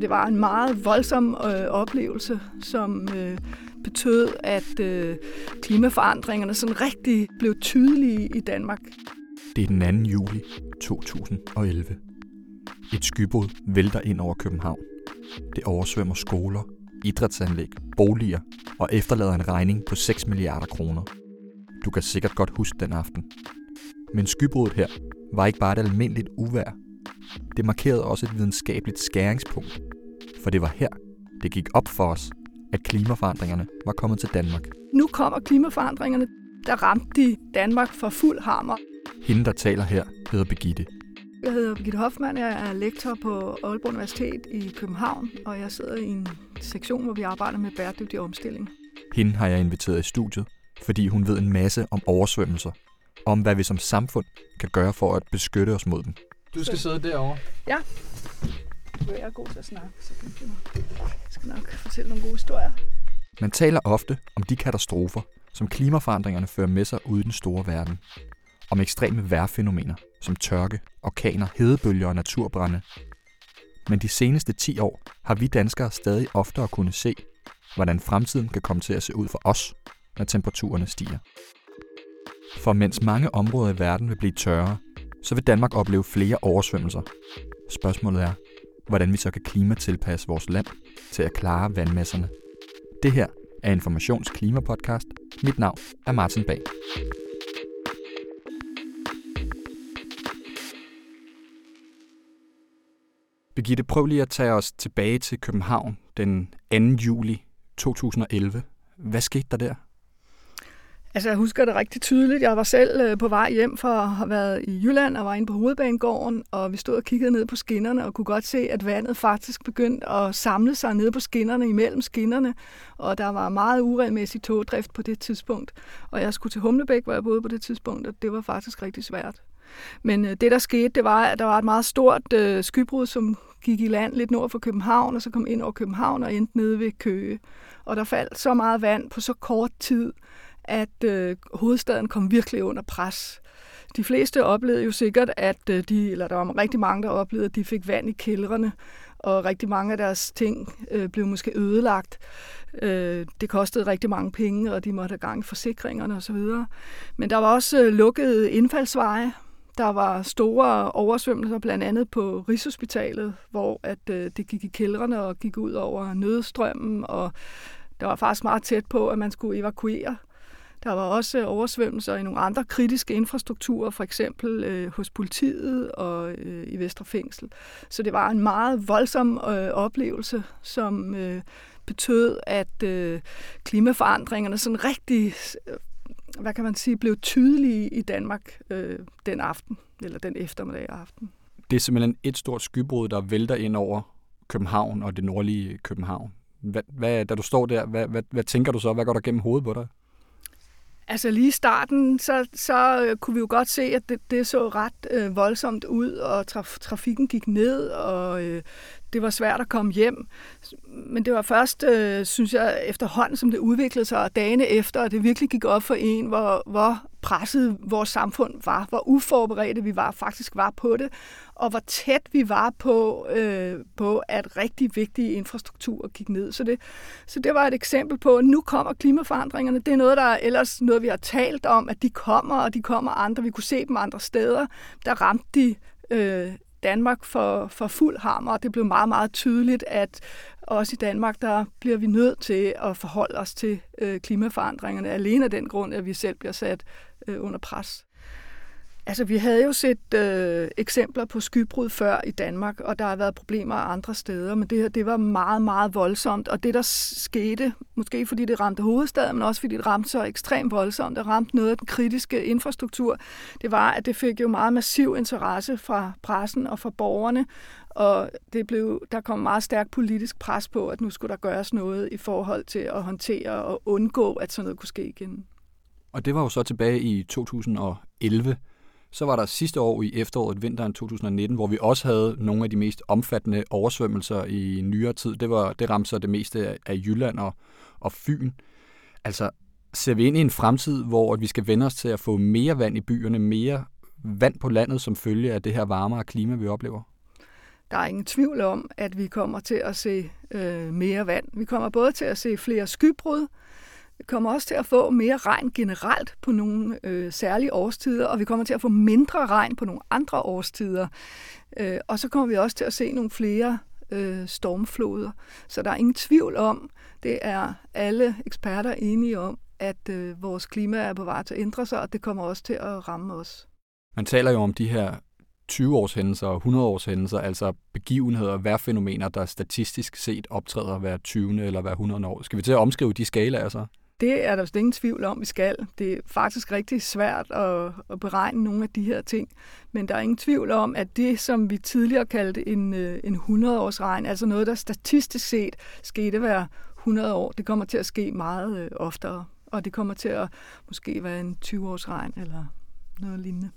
Det var en meget voldsom øh, oplevelse, som øh, betød, at øh, klimaforandringerne sådan rigtig blev tydelige i Danmark. Det er den 2. juli 2011. Et skybrud vælter ind over København. Det oversvømmer skoler, idrætsanlæg, boliger og efterlader en regning på 6 milliarder kroner. Du kan sikkert godt huske den aften. Men skybruddet her var ikke bare et almindeligt uvær. Det markerede også et videnskabeligt skæringspunkt. For det var her, det gik op for os, at klimaforandringerne var kommet til Danmark. Nu kommer klimaforandringerne, der ramte de Danmark for fuld hammer. Hende, der taler her, hedder Begitte. Jeg hedder Birgitte Hoffmann, jeg er lektor på Aalborg Universitet i København, og jeg sidder i en sektion, hvor vi arbejder med bæredygtig omstilling. Hende har jeg inviteret i studiet, fordi hun ved en masse om oversvømmelser, om hvad vi som samfund kan gøre for at beskytte os mod dem. Du skal sidde derovre. Ja, jeg er god til at snakke, så jeg skal nok fortælle nogle gode historier. Man taler ofte om de katastrofer, som klimaforandringerne fører med sig ude i den store verden. Om ekstreme vejrfænomener, som tørke, orkaner, hedebølger og naturbrænde. Men de seneste 10 år har vi danskere stadig oftere kunne se, hvordan fremtiden kan komme til at se ud for os, når temperaturerne stiger. For mens mange områder i verden vil blive tørre, så vil Danmark opleve flere oversvømmelser. Spørgsmålet er, hvordan vi så kan klimatilpasse vores land til at klare vandmasserne. Det her er Informations Klimapodcast. Mit navn er Martin Bag. Birgitte, prøv lige at tage os tilbage til København den 2. juli 2011. Hvad skete der der? Altså, jeg husker det rigtig tydeligt. Jeg var selv øh, på vej hjem for at have været i Jylland og var inde på hovedbanegården, og vi stod og kiggede ned på skinnerne og kunne godt se, at vandet faktisk begyndte at samle sig ned på skinnerne, imellem skinnerne, og der var meget uregelmæssig togdrift på det tidspunkt. Og jeg skulle til Humlebæk, hvor jeg boede på det tidspunkt, og det var faktisk rigtig svært. Men øh, det, der skete, det var, at der var et meget stort øh, skybrud, som gik i land lidt nord for København, og så kom ind over København og endte nede ved Køge. Og der faldt så meget vand på så kort tid, at øh, hovedstaden kom virkelig under pres. De fleste oplevede jo sikkert, at øh, de, eller der var rigtig mange, der oplevede, at de fik vand i kældrene, og rigtig mange af deres ting øh, blev måske ødelagt. Øh, det kostede rigtig mange penge, og de måtte have gang i forsikringerne osv. Men der var også øh, lukkede indfaldsveje. Der var store oversvømmelser, blandt andet på Rigshospitalet, hvor at, øh, det gik i kældrene og gik ud over nødstrømmen, og der var faktisk meget tæt på, at man skulle evakuere der var også oversvømmelser i nogle andre kritiske infrastrukturer, for eksempel øh, hos politiet og øh, i Vestre Fængsel. Så det var en meget voldsom øh, oplevelse, som øh, betød, at øh, klimaforandringerne sådan rigtig, øh, hvad kan man sige, blev tydelige i Danmark øh, den aften, eller den eftermiddag aften. Det er simpelthen et stort skybrud, der vælter ind over København og det nordlige København. Hvad, hvad, da du står der, hvad, hvad, hvad tænker du så? Hvad går der gennem hovedet på dig? Altså lige i starten, så, så øh, kunne vi jo godt se, at det, det så ret øh, voldsomt ud, og traf, trafikken gik ned, og øh, det var svært at komme hjem. Men det var først, øh, synes jeg, efterhånden, som det udviklede sig, og dagene efter, at det virkelig gik op for en, hvor, hvor presset vores samfund var, hvor uforberedte vi var, faktisk var på det, og hvor tæt vi var på, øh, på at rigtig vigtige infrastrukturer gik ned. Så det, så det var et eksempel på, at nu kommer klimaforandringerne. Det er noget, der er ellers noget, vi har talt om, at de kommer, og de kommer andre. Vi kunne se dem andre steder. Der ramte de øh, Danmark for, for fuld hammer, og det blev meget, meget tydeligt, at også i Danmark, der bliver vi nødt til at forholde os til øh, klimaforandringerne, alene af den grund, at vi selv bliver sat øh, under pres. Altså, vi havde jo set øh, eksempler på skybrud før i Danmark, og der har været problemer andre steder, men det her, det var meget, meget voldsomt. Og det, der skete, måske fordi det ramte hovedstaden, men også fordi det ramte så ekstremt voldsomt, det ramte noget af den kritiske infrastruktur, det var, at det fik jo meget massiv interesse fra pressen og fra borgerne, og det blev, der kom meget stærk politisk pres på, at nu skulle der gøres noget i forhold til at håndtere og undgå, at sådan noget kunne ske igen. Og det var jo så tilbage i 2011. Så var der sidste år i efteråret, vinteren 2019, hvor vi også havde nogle af de mest omfattende oversvømmelser i nyere tid. Det, var, det ramte så det meste af Jylland og, og Fyn. Altså, Ser vi ind i en fremtid, hvor vi skal vende os til at få mere vand i byerne, mere vand på landet som følge af det her varmere klima, vi oplever? Der er ingen tvivl om, at vi kommer til at se øh, mere vand. Vi kommer både til at se flere skybrud, vi kommer også til at få mere regn generelt på nogle øh, særlige årstider, og vi kommer til at få mindre regn på nogle andre årstider. Øh, og så kommer vi også til at se nogle flere øh, stormfloder. Så der er ingen tvivl om, det er alle eksperter enige om, at øh, vores klima er på vej til at ændre sig, og det kommer også til at ramme os. Man taler jo om de her 20-års hændelser og 100-års hændelser, altså begivenheder, vejrfænomener, der statistisk set optræder hver 20. eller hver 100 år. Skal vi til at omskrive de skalaer så? Det er der ingen tvivl om, vi skal. Det er faktisk rigtig svært at, at beregne nogle af de her ting. Men der er ingen tvivl om, at det, som vi tidligere kaldte en, øh, en 100-års regn, altså noget, der statistisk set skete hver 100 år, det kommer til at ske meget øh, oftere. Og det kommer til at måske være en 20-års regn eller noget lignende.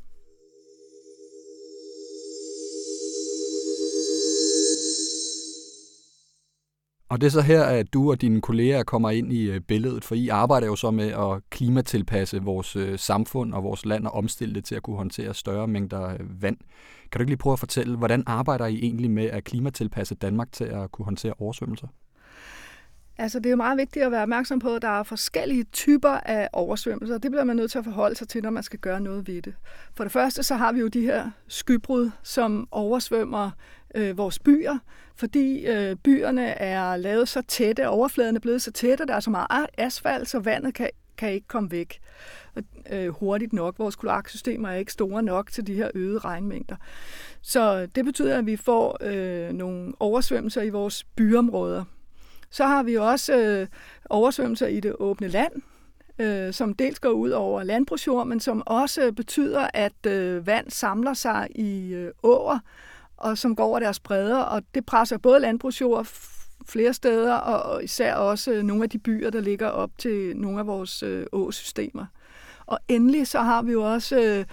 Og det er så her, at du og dine kolleger kommer ind i øh, billedet, for I arbejder jo så med at klimatilpasse vores øh, samfund og vores land og omstille det til at kunne håndtere større mængder øh, vand. Kan du ikke lige prøve at fortælle, hvordan arbejder I egentlig med at klimatilpasse Danmark til at kunne håndtere oversvømmelser? Altså, det er jo meget vigtigt at være opmærksom på, at der er forskellige typer af oversvømmelser. Det bliver man nødt til at forholde sig til, når man skal gøre noget ved det. For det første, så har vi jo de her skybrud, som oversvømmer øh, vores byer, fordi øh, byerne er lavet så tætte, overfladen er blevet så tætte, der er så meget asfalt, så vandet kan, kan ikke komme væk øh, hurtigt nok. Vores kloaksystemer er ikke store nok til de her øgede regnmængder. Så det betyder, at vi får øh, nogle oversvømmelser i vores byområder. Så har vi også øh, oversvømmelser i det åbne land, øh, som dels går ud over landbrugsjord, men som også betyder, at øh, vand samler sig i øh, åer, og som går over deres bredder, og det presser både landbrugsjord flere steder, og især også øh, nogle af de byer, der ligger op til nogle af vores øh, åsystemer. Og endelig så har vi jo også øh,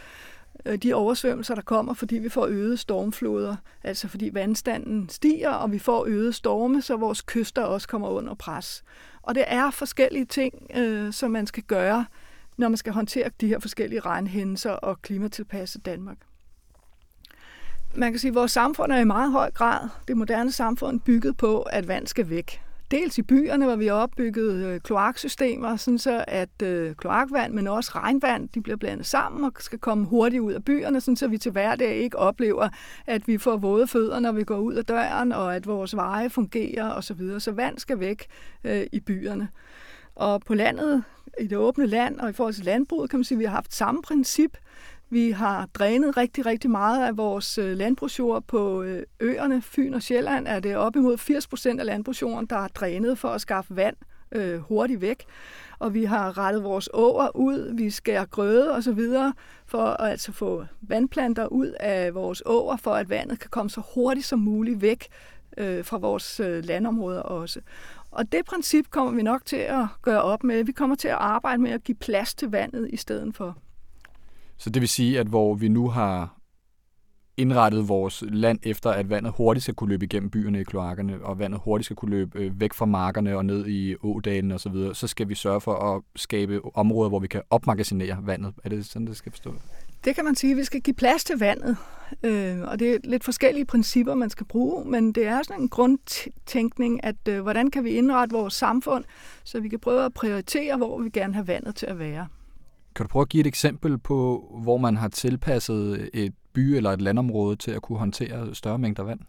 Øh, de oversvømmelser, der kommer, fordi vi får øgede stormfloder, altså fordi vandstanden stiger, og vi får øgede storme, så vores kyster også kommer under pres. Og det er forskellige ting, øh, som man skal gøre, når man skal håndtere de her forskellige regnhændelser og klimatilpasse Danmark. Man kan sige, at vores samfund er i meget høj grad, det moderne samfund, bygget på, at vand skal væk dels i byerne, hvor vi har opbygget øh, kloaksystemer, sådan så at øh, kloakvand, men også regnvand, de bliver blandet sammen og skal komme hurtigt ud af byerne, sådan så vi til hverdag ikke oplever, at vi får våde fødder, når vi går ud af døren, og at vores veje fungerer osv. Så vand skal væk øh, i byerne. Og på landet, i det åbne land og i forhold til landbruget, kan man sige, at vi har haft samme princip. Vi har drænet rigtig, rigtig meget af vores øh, landbrugsjord på øh, øerne. Fyn og Sjælland er det op imod 80 procent af landbrugsjorden, der er drænet for at skaffe vand øh, hurtigt væk. Og vi har rettet vores åer ud, vi skærer grøde og så videre for at altså få vandplanter ud af vores åer, for at vandet kan komme så hurtigt som muligt væk øh, fra vores øh, landområder også. Og det princip kommer vi nok til at gøre op med. Vi kommer til at arbejde med at give plads til vandet i stedet for. Så det vil sige, at hvor vi nu har indrettet vores land efter, at vandet hurtigt skal kunne løbe igennem byerne i kloakkerne, og vandet hurtigt skal kunne løbe øh, væk fra markerne og ned i ådalen osv., så, videre, så skal vi sørge for at skabe områder, hvor vi kan opmagasinere vandet. Er det sådan, det skal forstå? Det kan man sige, vi skal give plads til vandet. Øh, og det er lidt forskellige principper, man skal bruge, men det er sådan en grundtænkning, at øh, hvordan kan vi indrette vores samfund, så vi kan prøve at prioritere, hvor vi gerne have vandet til at være. Kan du prøve at give et eksempel på, hvor man har tilpasset et by eller et landområde til at kunne håndtere større mængder vand?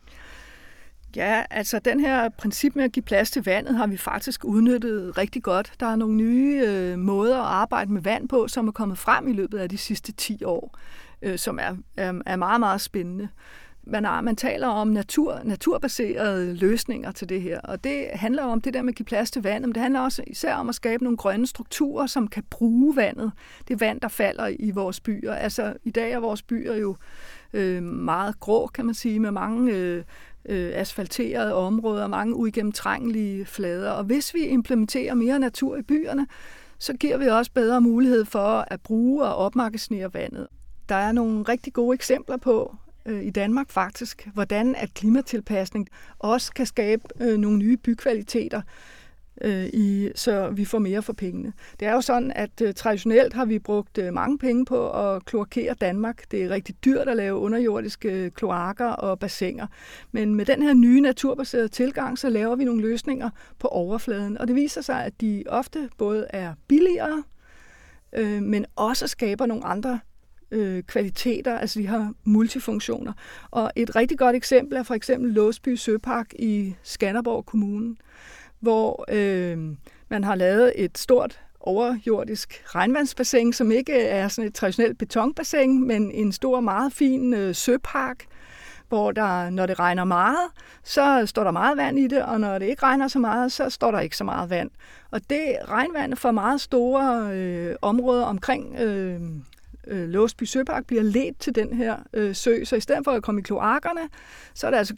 Ja, altså den her princip med at give plads til vandet har vi faktisk udnyttet rigtig godt. Der er nogle nye øh, måder at arbejde med vand på, som er kommet frem i løbet af de sidste 10 år, øh, som er, er, er meget, meget spændende man, er, man taler om natur, naturbaserede løsninger til det her, og det handler om det der med at give plads til vandet, men det handler også især om at skabe nogle grønne strukturer, som kan bruge vandet. Det vand, der falder i vores byer. Altså, i dag er vores byer jo øh, meget grå, kan man sige, med mange øh, øh, asfalterede områder, mange uigennemtrængelige flader, og hvis vi implementerer mere natur i byerne, så giver vi også bedre mulighed for at bruge og opmagasinere vandet. Der er nogle rigtig gode eksempler på, øh, i Danmark faktisk, hvordan at klimatilpasning også kan skabe øh, nogle nye bykvaliteter. øh, i, så vi får mere for pengene. Det er jo sådan, at øh, traditionelt har vi brugt øh, mange penge på at kloakere Danmark. Det er rigtig dyrt at lave underjordiske øh, kloakker og bassiner. Men med den her nye naturbaserede tilgang, så laver vi nogle løsninger på overfladen. Og det viser sig, at de ofte både er billigere, øh, men også skaber nogle andre øh, kvaliteter, altså de har multifunktioner. Og et rigtig godt eksempel er for eksempel Låsby Søpark i Skanderborg Kommune, hvor øh, man har lavet et stort overjordisk regnvandsbassin, som ikke er sådan et traditionelt betonbassin, men en stor, meget fin øh, søpark, hvor der, når det regner meget, så står der meget vand i det, og når det ikke regner så meget, så står der ikke så meget vand. Og det regnvand fra meget store øh, områder omkring øh, øh, Låsby Søpark bliver ledt til den her øh, sø. Så i stedet for at komme i kloakkerne, så er det altså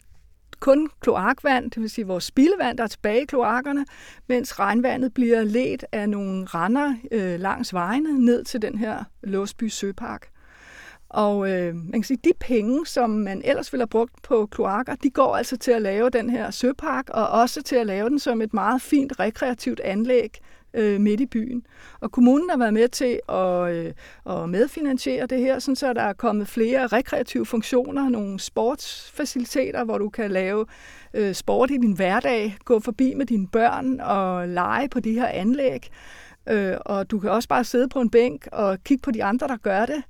kun kloakvand, det vil sige vores spildevand, der er tilbage i kloakkerne, mens regnvandet bliver ledt af nogle render øh, langs vejene ned til den her Låsby Søpark. Og øh, man kan sige, de penge, som man ellers ville have brugt på kloakker, de går altså til at lave den her søpark, og også til at lave den som et meget fint rekreativt anlæg øh, midt i byen. Og kommunen har været med til at, øh, at medfinansiere det her, sådan så der er kommet flere rekreative funktioner, nogle sportsfaciliteter, hvor du kan lave øh, sport i din hverdag, gå forbi med dine børn og lege på de her anlæg. Øh, og du kan også bare sidde på en bænk og kigge på de andre, der gør det.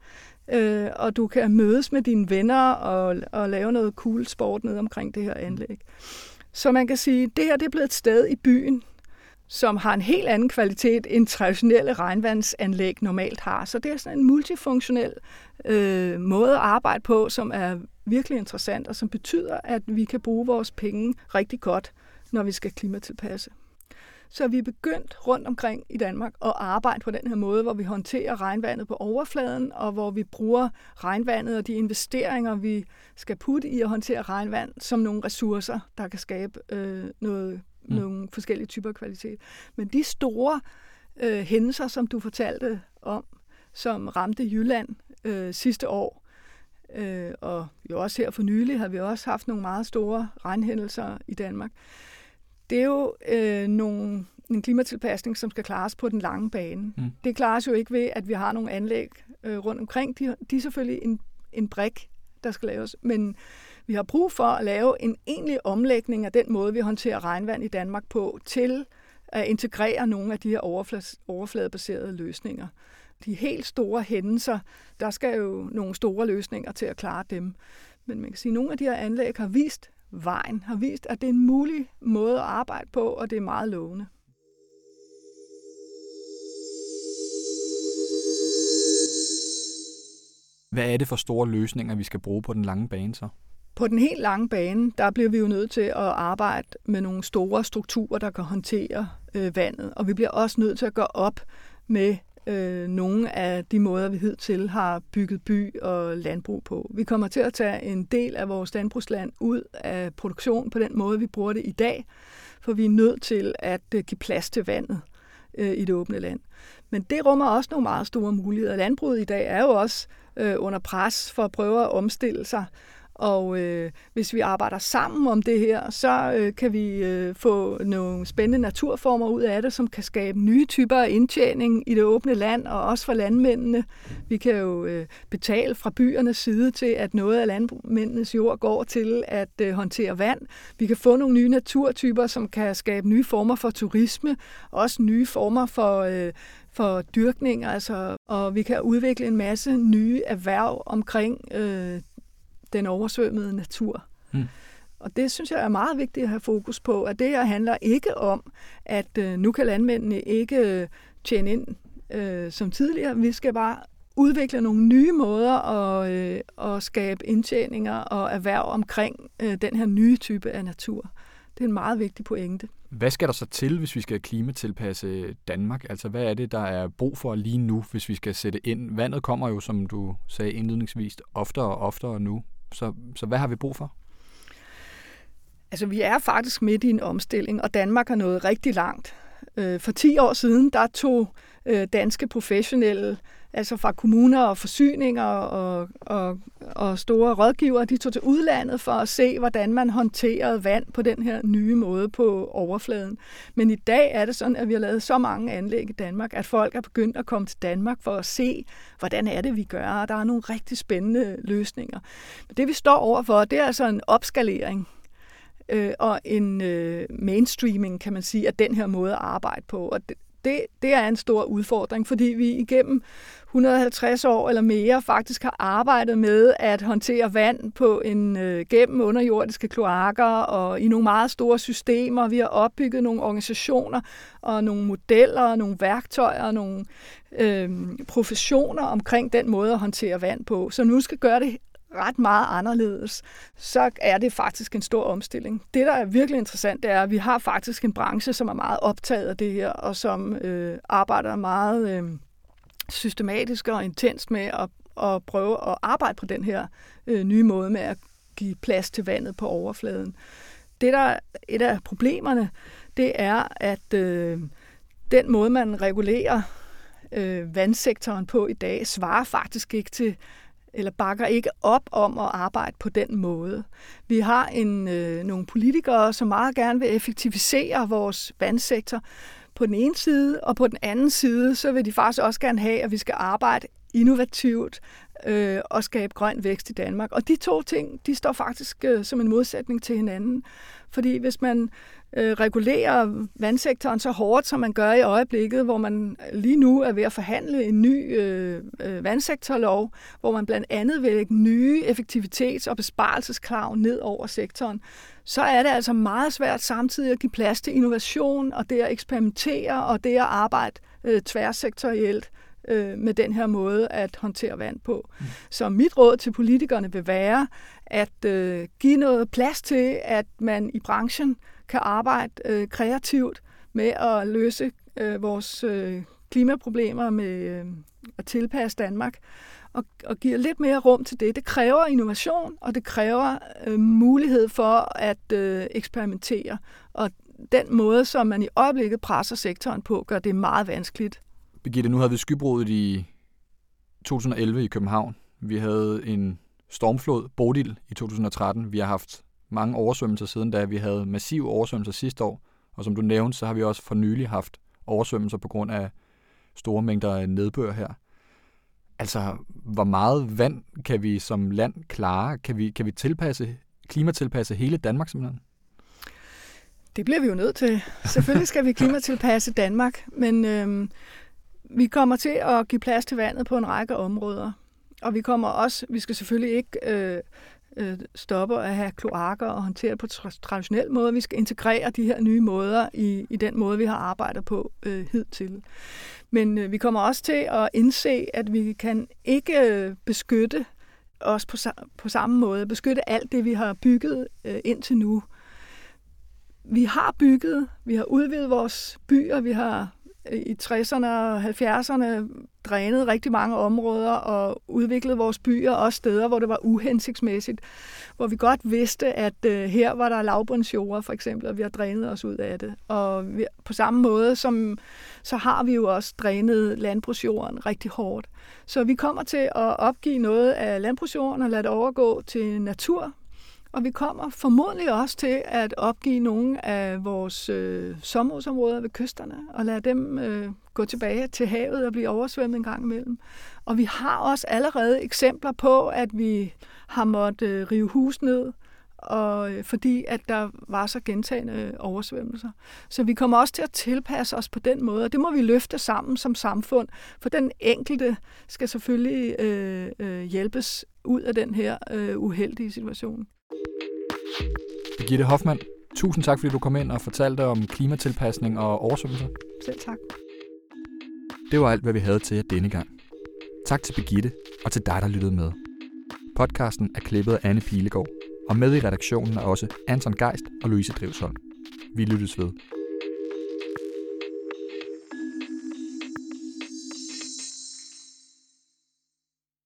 Øh, og du kan mødes med dine venner og, og lave noget cool sport ned omkring det her anlæg. Så man kan sige, at det her det er blevet et sted i byen, som har en helt anden kvalitet end traditionelle regnvandsanlæg normalt har. Så det er sådan en multifunktionel øh, måde at arbejde på, som er virkelig interessant, og som betyder, at vi kan bruge vores penge rigtig godt, når vi skal klimatilpasse. Så vi er begyndt rundt omkring i Danmark at arbejde på den her måde, hvor vi håndterer regnvandet på overfladen, og hvor vi bruger regnvandet og de investeringer, vi skal putte i at håndtere regnvand, som nogle ressourcer, der kan skabe øh, noget mm. nogle forskellige typer kvalitet. Men de store øh, hændelser, som du fortalte om, som ramte Jylland øh, sidste år, øh, og jo også her for nylig har vi også haft nogle meget store regnhændelser i Danmark. Det er jo øh, nogle, en klimatilpasning, som skal klares på den lange bane. Mm. Det klares jo ikke ved, at vi har nogle anlæg øh, rundt omkring. De, de er selvfølgelig en, en brik, der skal laves, men vi har brug for at lave en egentlig omlægning af den måde, vi håndterer regnvand i Danmark på, til at integrere nogle af de her overfladebaserede løsninger. De helt store hændelser, der skal jo nogle store løsninger til at klare dem. Men man kan sige, at nogle af de her anlæg har vist vejen, har vist, at det er en mulig måde at arbejde på, og det er meget lovende. Hvad er det for store løsninger, vi skal bruge på den lange bane så? På den helt lange bane, der bliver vi jo nødt til at arbejde med nogle store strukturer, der kan håndtere øh, vandet. Og vi bliver også nødt til at gå op med øh, nogle af de måder, vi hidtil har bygget by og landbrug på. Vi kommer til at tage en del af vores landbrugsland ud af produktion på den måde, vi bruger det i dag, for vi er nødt til at øh, give plads til vandet øh, i det åbne land. Men det rummer også nogle meget store muligheder. Landbruget i dag er jo også øh, under pres for at prøve at omstille sig og øh, hvis vi arbejder sammen om det her, så øh, kan vi øh, få nogle spændende naturformer ud af det, som kan skabe nye typer af indtjening i det åbne land, og også for landmændene. Vi kan jo øh, betale fra byernes side til, at noget af landmændenes jord går til at øh, håndtere vand. Vi kan få nogle nye naturtyper, som kan skabe nye former for turisme, også nye former for... Øh, for dyrkning, altså, og vi kan udvikle en masse nye erhverv omkring øh, den oversvømmede natur. Mm. Og det synes jeg er meget vigtigt at have fokus på, at det her handler ikke om, at øh, nu kan landmændene ikke øh, tjene ind øh, som tidligere. Vi skal bare udvikle nogle nye måder at, øh, at skabe indtjeninger og erhverv omkring øh, den her nye type af natur. Det er en meget vigtig pointe. Hvad skal der så til, hvis vi skal klimatilpasse Danmark? Altså, hvad er det, der er brug for lige nu, hvis vi skal sætte ind? Vandet kommer jo, som du sagde indledningsvis, oftere og oftere nu. Så, så hvad har vi brug for? Altså, vi er faktisk midt i en omstilling, og Danmark har nået rigtig langt øh, for 10 år siden, der tog øh, danske professionelle altså fra kommuner og forsyninger og, og, og store rådgivere, de tog til udlandet for at se, hvordan man håndterede vand på den her nye måde på overfladen. Men i dag er det sådan, at vi har lavet så mange anlæg i Danmark, at folk er begyndt at komme til Danmark for at se, hvordan er det, vi gør, og der er nogle rigtig spændende løsninger. Men det, vi står overfor, det er altså en opskalering øh, og en øh, mainstreaming, kan man sige, af den her måde at arbejde på. Og det, det, det er en stor udfordring, fordi vi igennem 150 år eller mere faktisk har arbejdet med at håndtere vand på en øh, gennem underjordiske kloakker og i nogle meget store systemer. Vi har opbygget nogle organisationer og nogle modeller og nogle værktøjer og nogle øh, professioner omkring den måde at håndtere vand på. Så nu skal gøre det ret meget anderledes, så er det faktisk en stor omstilling. Det, der er virkelig interessant, det er, at vi har faktisk en branche, som er meget optaget af det her, og som øh, arbejder meget øh, systematisk og intenst med at, at prøve at arbejde på den her øh, nye måde med at give plads til vandet på overfladen. Det, der er et af problemerne, det er, at øh, den måde, man regulerer øh, vandsektoren på i dag, svarer faktisk ikke til eller bakker ikke op om at arbejde på den måde. Vi har en, øh, nogle politikere, som meget gerne vil effektivisere vores vandsektor på den ene side, og på den anden side, så vil de faktisk også gerne have, at vi skal arbejde innovativt øh, og skabe grøn vækst i Danmark. Og de to ting, de står faktisk øh, som en modsætning til hinanden. Fordi hvis man øh, regulerer vandsektoren så hårdt, som man gør i øjeblikket, hvor man lige nu er ved at forhandle en ny øh, øh, vandsektorlov, hvor man blandt andet vil lægge nye effektivitets- og besparelseskrav ned over sektoren, så er det altså meget svært samtidig at give plads til innovation og det at eksperimentere og det at arbejde øh, tværsektorielt øh, med den her måde at håndtere vand på. Mm. Så mit råd til politikerne vil være at øh, give noget plads til, at man i branchen kan arbejde øh, kreativt med at løse øh, vores øh, klimaproblemer med øh, at tilpasse Danmark og, og giver lidt mere rum til det. Det kræver innovation, og det kræver øh, mulighed for at øh, eksperimentere. Og den måde, som man i øjeblikket presser sektoren på, gør det meget vanskeligt. Birgitte, nu havde vi skybruddet i 2011 i København. Vi havde en stormflod, Bodil, i 2013. Vi har haft mange oversvømmelser siden da. Vi havde massive oversvømmelser sidste år, og som du nævnte, så har vi også for nylig haft oversvømmelser på grund af store mængder nedbør her. Altså, hvor meget vand kan vi som land klare? Kan vi, kan vi tilpasse, klimatilpasse hele Danmark simpelthen? Det bliver vi jo nødt til. Selvfølgelig skal vi klimatilpasse Danmark, men øhm, vi kommer til at give plads til vandet på en række områder. Og vi kommer også, vi skal selvfølgelig ikke øh, øh, stopper at have kloakker og håndtere på traditionel måde. Vi skal integrere de her nye måder i, i den måde, vi har arbejdet på øh, hidtil. Men øh, vi kommer også til at indse, at vi kan ikke øh, beskytte os på, på samme måde, beskytte alt det, vi har bygget øh, indtil nu. Vi har bygget, vi har udvidet vores byer, vi har i 60'erne og 70'erne drænet rigtig mange områder og udviklet vores byer, også steder, hvor det var uhensigtsmæssigt, hvor vi godt vidste, at øh, her var der lavbundsjord for eksempel, og vi har drænet os ud af det. Og vi, på samme måde, som, så har vi jo også drænet landbrugsjorden rigtig hårdt. Så vi kommer til at opgive noget af landbrugsjorden og lade det overgå til natur, og vi kommer formodentlig også til at opgive nogle af vores øh, sommerhusområder ved kysterne og lade dem øh, gå tilbage til havet og blive oversvømmet en gang imellem. Og vi har også allerede eksempler på, at vi har måttet øh, rive hus ned, og, øh, fordi at der var så gentagende oversvømmelser. Så vi kommer også til at tilpasse os på den måde, og det må vi løfte sammen som samfund, for den enkelte skal selvfølgelig øh, øh, hjælpes ud af den her øh, uheldige situation. Birgitte Hoffmann, tusind tak, fordi du kom ind og fortalte om klimatilpasning og oversvømmelser. Selv tak. Det var alt, hvad vi havde til jer denne gang. Tak til Birgitte og til dig, der lyttede med. Podcasten er klippet af Anne Pilegaard, og med i redaktionen er også Anton Geist og Louise Drivsholm. Vi lyttes ved.